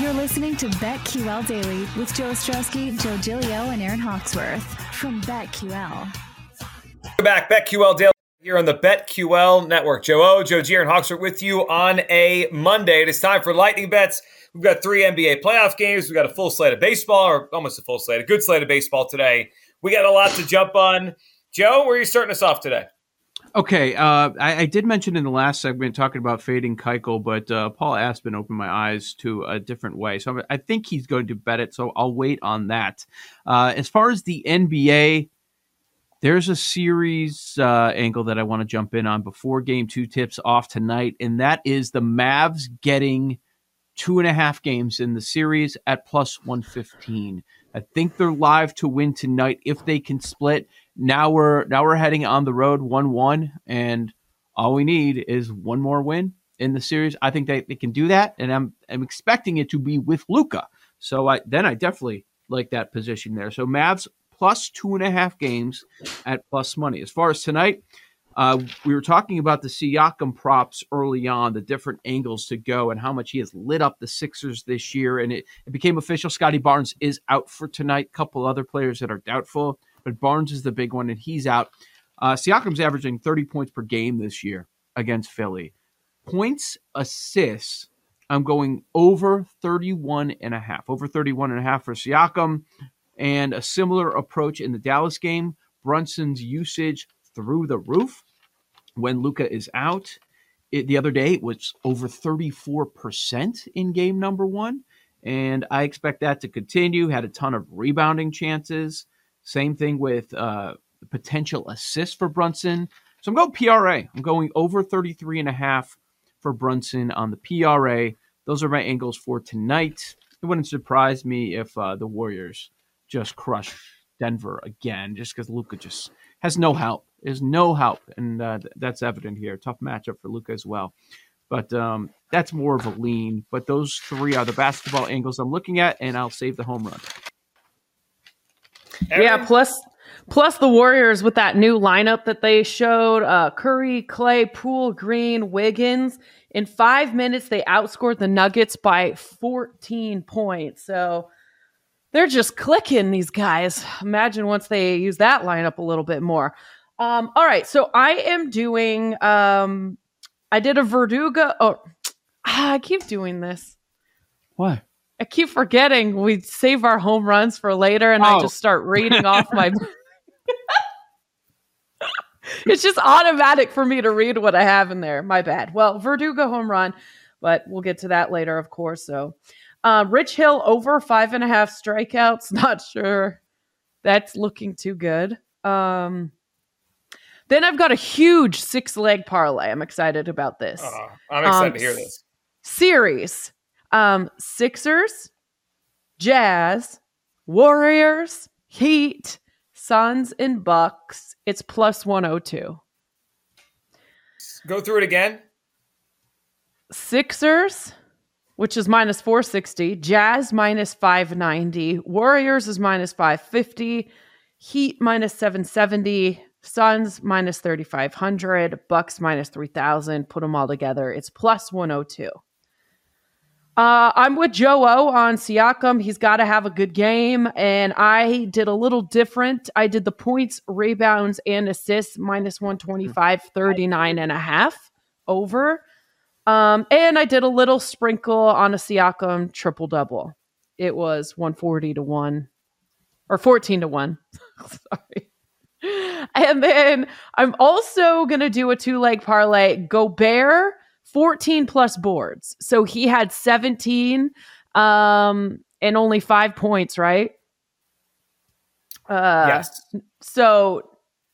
You're listening to BetQL Daily with Joe Ostrowski, Joe Gilio, and Aaron Hawksworth from BetQL. We're back, BetQL Daily here on the BetQL Network. Joe O, Joe G, and Hawksworth with you on a Monday. It is time for lightning bets. We've got three NBA playoff games. We've got a full slate of baseball, or almost a full slate, a good slate of baseball today. We got a lot to jump on. Joe, where are you starting us off today? Okay, uh, I, I, did mention in the last segment talking about fading Keuchel, but uh, Paul Aspen opened my eyes to a different way. So I think he's going to bet it. So I'll wait on that. Uh, as far as the NBA, there's a series uh, angle that I want to jump in on before Game Two tips off tonight, and that is the Mavs getting two and a half games in the series at plus one fifteen. I think they're live to win tonight if they can split now we're now we're heading on the road one one, and all we need is one more win in the series. I think they, they can do that, and I'm I'm expecting it to be with Luka. So I then I definitely like that position there. So Mavs plus two and a half games at plus money. As far as tonight, uh, we were talking about the Siakam props early on, the different angles to go, and how much he has lit up the Sixers this year. And it, it became official. Scottie Barnes is out for tonight. Couple other players that are doubtful but Barnes is the big one, and he's out. Uh, Siakam's averaging 30 points per game this year against Philly. Points, assists, I'm going over 31 and a half, over 31 and a half for Siakam. And a similar approach in the Dallas game. Brunson's usage through the roof when Luka is out. It, the other day it was over 34% in game number one. And I expect that to continue. Had a ton of rebounding chances. Same thing with uh, potential assists for Brunson. So I'm going PRA. I'm going over 33 and a half for Brunson on the PRA. Those are my angles for tonight. It wouldn't surprise me if uh, the Warriors just crush Denver again, just because Luka just has no help. There's no help, and uh, that's evident here. Tough matchup for Luka as well. But um, that's more of a lean. But those three are the basketball angles I'm looking at, and I'll save the home run. Aaron? Yeah, plus plus the Warriors with that new lineup that they showed, uh, Curry, Clay, Poole, Green, Wiggins. In five minutes, they outscored the Nuggets by 14 points. So they're just clicking these guys. Imagine once they use that lineup a little bit more. Um, all right, so I am doing. Um, I did a Verdugo. Oh, I keep doing this. Why? I keep forgetting we save our home runs for later and oh. I just start reading off my It's just automatic for me to read what I have in there. My bad. Well, Verdugo home run, but we'll get to that later, of course. So uh, Rich Hill over five and a half strikeouts. Not sure that's looking too good. Um, then I've got a huge six leg parlay. I'm excited about this. Uh, I'm excited um, to hear this. Series um, Sixers, Jazz, Warriors, Heat, Suns, and Bucks. It's plus 102. Go through it again. Sixers, which is minus 460. Jazz minus 590. Warriors is minus 550. Heat minus 770. Suns minus 3,500. Bucks minus 3,000. Put them all together. It's plus 102. Uh, I'm with Joe O on Siakam. He's got to have a good game. And I did a little different. I did the points, rebounds, and assists minus 125, 39 and a half over. Um, and I did a little sprinkle on a Siakam triple double. It was 140 to 1 or 14 to 1. Sorry. And then I'm also going to do a two leg parlay. Gobert 14 plus boards. So he had 17 um and only 5 points, right? Uh yes. So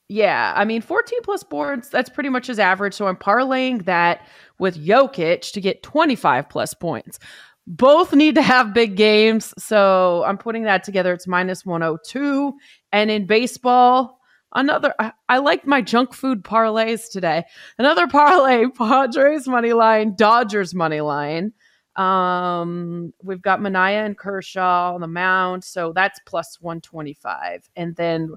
yeah, I mean 14 plus boards, that's pretty much his average. So I'm parlaying that with Jokic to get 25 plus points. Both need to have big games. So I'm putting that together. It's minus 102. And in baseball, Another, I, I like my junk food parlays today. Another parlay: Padres money line, Dodgers money line. Um, we've got Manaea and Kershaw on the mound, so that's plus 125. And then,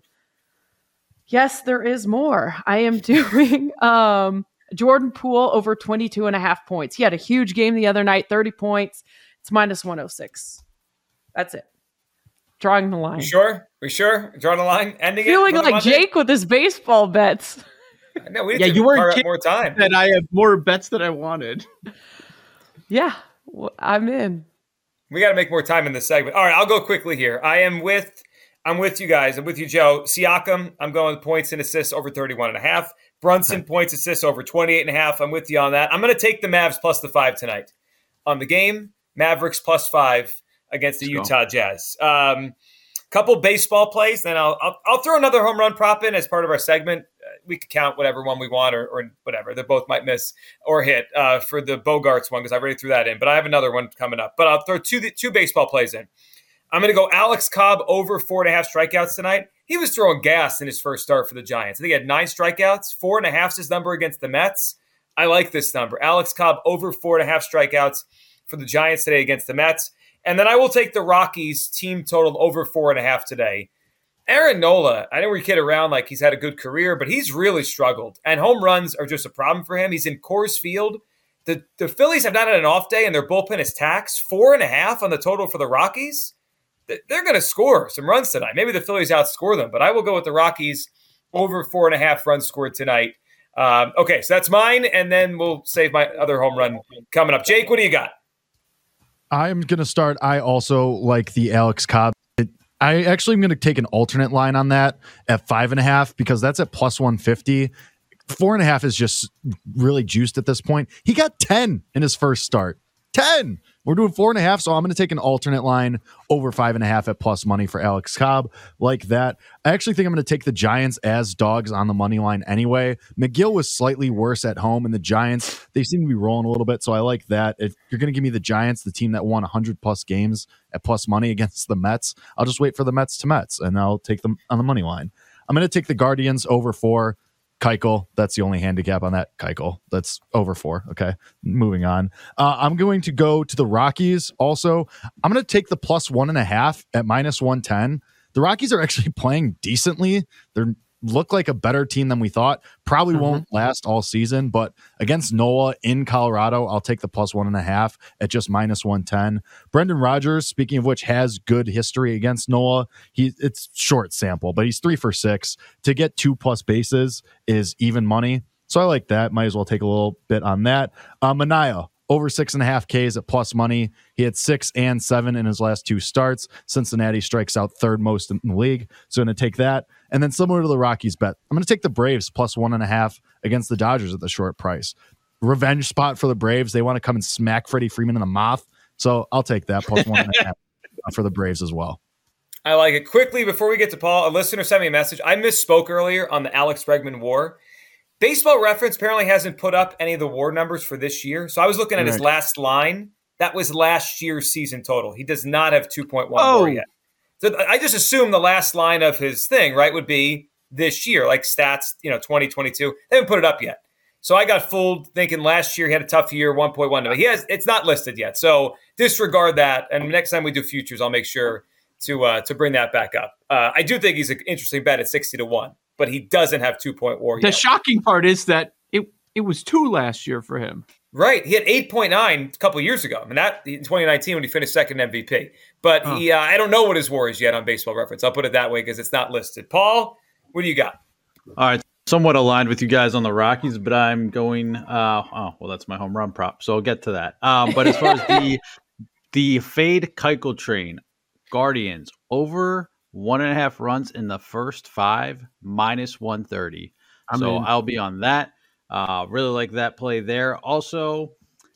yes, there is more. I am doing um Jordan Poole over 22 and a half points. He had a huge game the other night, 30 points. It's minus 106. That's it. Drawing the line. We sure? We sure? Drawing the line? Ending Feeling it? like Jake with his baseball bets. No, we Yeah, to you weren't carve out kidding more time. That I have more bets than I wanted. Yeah, I'm in. We got to make more time in this segment. All right, I'll go quickly here. I am with I'm with you guys. I'm with you, Joe. Siakam, I'm going with points and assists over 31 and a half. Brunson points assists over 28 and a half. I'm with you on that. I'm going to take the Mavs plus the 5 tonight. On the game, Mavericks plus 5 against the Let's go. Utah Jazz. Um couple baseball plays, then I'll, I'll I'll throw another home run prop in as part of our segment. Uh, we could count whatever one we want or, or whatever. They both might miss or hit uh, for the Bogaerts one because I already threw that in. But I have another one coming up. But I'll throw two two baseball plays in. I'm going to go Alex Cobb over four and a half strikeouts tonight. He was throwing gas in his first start for the Giants. I think he had nine strikeouts. Four and a half is his number against the Mets. I like this number. Alex Cobb over four and a half strikeouts for the Giants today against the Mets. And then I will take the Rockies team total over four and a half today. Aaron Nola, I know we kid around like he's had a good career, but he's really struggled. And home runs are just a problem for him. He's in Coors Field. The, the Phillies have not had an off day, and their bullpen is taxed. Four and a half on the total for the Rockies. They're going to score some runs tonight. Maybe the Phillies outscore them, but I will go with the Rockies over four and a half runs scored tonight. Um, okay, so that's mine, and then we'll save my other home run coming up. Jake, what do you got? I'm going to start. I also like the Alex Cobb. I actually am going to take an alternate line on that at five and a half because that's at plus 150. Four and a half is just really juiced at this point. He got 10 in his first start. 10. We're doing four and a half, so I'm going to take an alternate line over five and a half at plus money for Alex Cobb. Like that. I actually think I'm going to take the Giants as dogs on the money line anyway. Megill was slightly worse at home, and the Giants, they seem to be rolling a little bit, so I like that. If you're going to give me the Giants, the team that won 100 plus games at plus money against the Mets, I'll just wait for the Mets to Mets, and I'll take them on the money line. I'm going to take the Guardians over four. Keuchel, that's the only handicap on that. Keuchel, that's over four. Okay, moving on. Uh, I'm going to go to the Rockies. Also, I'm going to take the plus one and a half at minus one ten. The Rockies are actually playing decently. They're look like a better team than we thought. Probably won't last all season, but against Nola in Colorado, I'll take the plus one and a half at just minus one ten. Brendan Rodgers, speaking of which, has good history against Nola. He it's short sample, but he's three for six. To get two plus bases is even money. So I like that. Might as well take a little bit on that. Uh, Manaea, over six and a half Ks at plus money. He had six and seven in his last two starts. Cincinnati strikes out third most in the league. So I'm going to take that. And then similar to the Rockies bet, I'm going to take the Braves plus one and a half against the Dodgers at the short price. Revenge spot for the Braves. They want to come and smack Freddie Freeman in the mouth. So I'll take that plus one and a half for the Braves as well. I like it. Quickly, before we get to Paul, a listener sent me a message. I misspoke earlier on the Alex Bregman war. Baseball reference apparently hasn't put up any of the war numbers for this year. So I was looking at his last line. That was last year's season total. He does not have 2.1 Oh. war yet. So I just assume the last line of his thing, right, would be this year, like stats, you know, 2022. They haven't put it up yet. So I got fooled thinking last year he had a tough year, 1.1. No, he has it's not listed yet. So disregard that. And next time we do futures, I'll make sure to uh, to bring that back up. Uh, I do think he's an interesting bet at 60 to 1, but he doesn't have two point war The yet. shocking part is that it it was two last year for him. Right. He had 8.9 a couple years ago. I mean, that in 2019 when he finished second MVP. But he, uh, I don't know what his war is yet on baseball reference. I'll put it that way because it's not listed. Paul, what do you got? All right, somewhat aligned with you guys on the Rockies, but I'm going. Uh, oh, well, that's my home run prop, so I'll get to that. Um, but as far as the the fade Keuchel train, Guardians over one and a half runs in the first five, minus one thirty. I'm So in. I'll be on that. Uh, really like that play there. Also,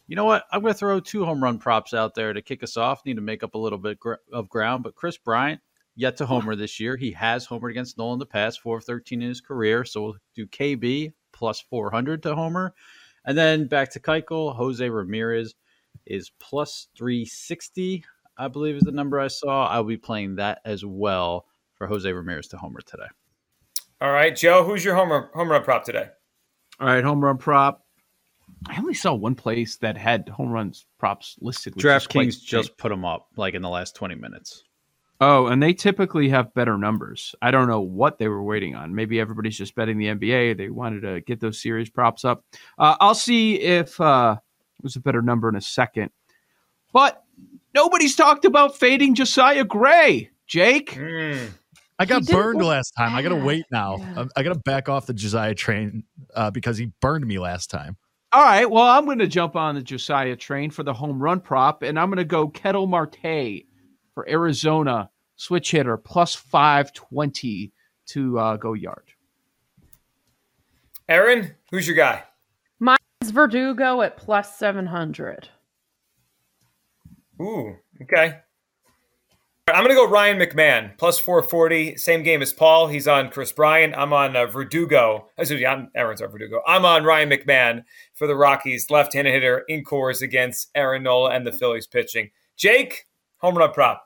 you know what? I'm going to throw two home run props out there to kick us off. Need to make up a little bit gr- of ground, but Kris Bryant yet to homer this year. He has homered against Nolan in the past, four of 13 in his career. So we'll do KB plus 400 to homer. And then back to Keuchel, Jose Ramirez is plus 360, I believe is the number I saw. I'll be playing that as well for Jose Ramirez to homer today. All right, Joe, who's your homer run, home run prop today? All right, home run prop. I only saw one place that had home runs props listed. which is DraftKings just put them up like in the last 20 minutes. Oh, and they typically have better numbers. I don't know what they were waiting on. Maybe everybody's just betting the NBA. They wanted to get those series props up. Uh, I'll see if uh, there's a better number in a second. But nobody's talked about fading Josiah Gray. Jake, Mm. I got burned look last time. I got to wait now. Yeah. I'm- I got to back off the Josiah train uh, because he burned me last time. All right. Well, I'm going to jump on the Josiah train for the home run prop, and I'm going to go Ketel Marte for Arizona switch hitter plus 520 to uh, go yard. Aaron, who's your guy? It's Verdugo at plus 700. Ooh, okay. I'm going to go Ryan McMahon, plus 440. Same game as Paul. He's on Kris Bryant. I'm on uh, Verdugo. Excuse me, I'm, Aaron's on Verdugo. I'm on Ryan McMahon for the Rockies, left handed hitter in Coors against Aaron Nola and the Phillies pitching. Jake, home run prop.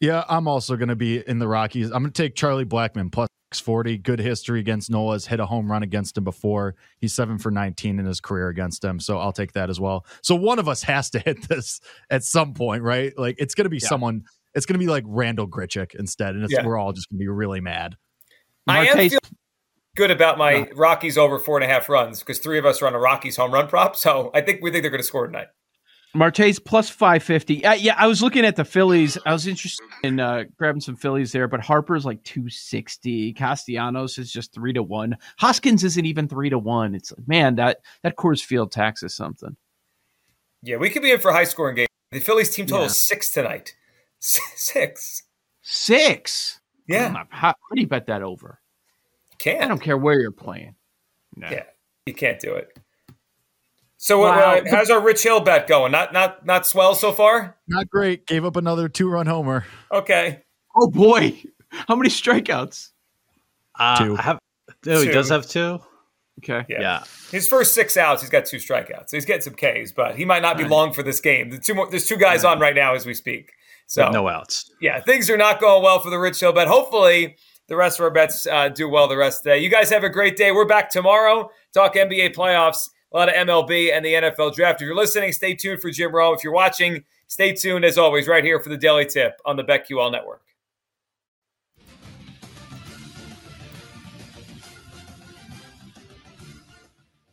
Yeah, I'm also going to be in the Rockies. I'm going to take Charlie Blackmon plus 640. Good history against Nola's. Hit a home run against him before. He's seven for 19 in his career against him. So I'll take that as well. So one of us has to hit this at some point, right? Like it's going to be Yeah. someone. It's going to be like Randal Grichuk instead, and it's, Yeah. we're all just going to be really mad. I am feeling good about my Rockies over four and a half runs because three of us are on a Rockies home run prop. So I think we think they're going to score tonight. Marte's plus 550. Uh, yeah, I was looking at the Phillies. I was interested in uh, grabbing some Phillies there, but Harper's like 260. Castellanos is just 3 to 1. Hoskins isn't even 3 to 1. It's like, man, that that Coors Field tax is something. Yeah, we could be in for a high scoring game. The Phillies team total Yeah. is six tonight. Six. 6. Yeah, How, how do you bet that over? can't. I don't care where you're playing. No. Yeah, you can't do it. So Wow. uh, how's our Rich Hill bet going? Not not not swell so far. Not great. Gave up another two run homer. Okay. Oh boy. How many strikeouts? Uh, Two. I have, oh, he does have two. Okay. Yeah. Yeah. His first six outs, he's got two strikeouts. So he's getting some Ks, but he might not be Right. long for this game. The two more, there's two guys on right now as we speak. So With no outs. yeah, things are not going well for the Rich Hill bet. Hopefully, the rest of our bets uh, do well the rest of the day. You guys have a great day. We're back tomorrow. Talk NBA playoffs, a lot of MLB and the NFL draft. If you're listening, stay tuned for Jim Rowe. If you're watching, stay tuned as always right here for the Daily Tip on the BetQL Network.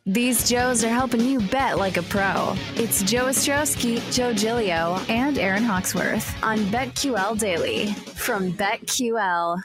These Joes are helping you bet like a pro. It's Joe Ostrowski, Joe Gilio, and Aaron Hawksworth on BetQL Daily from BetQL.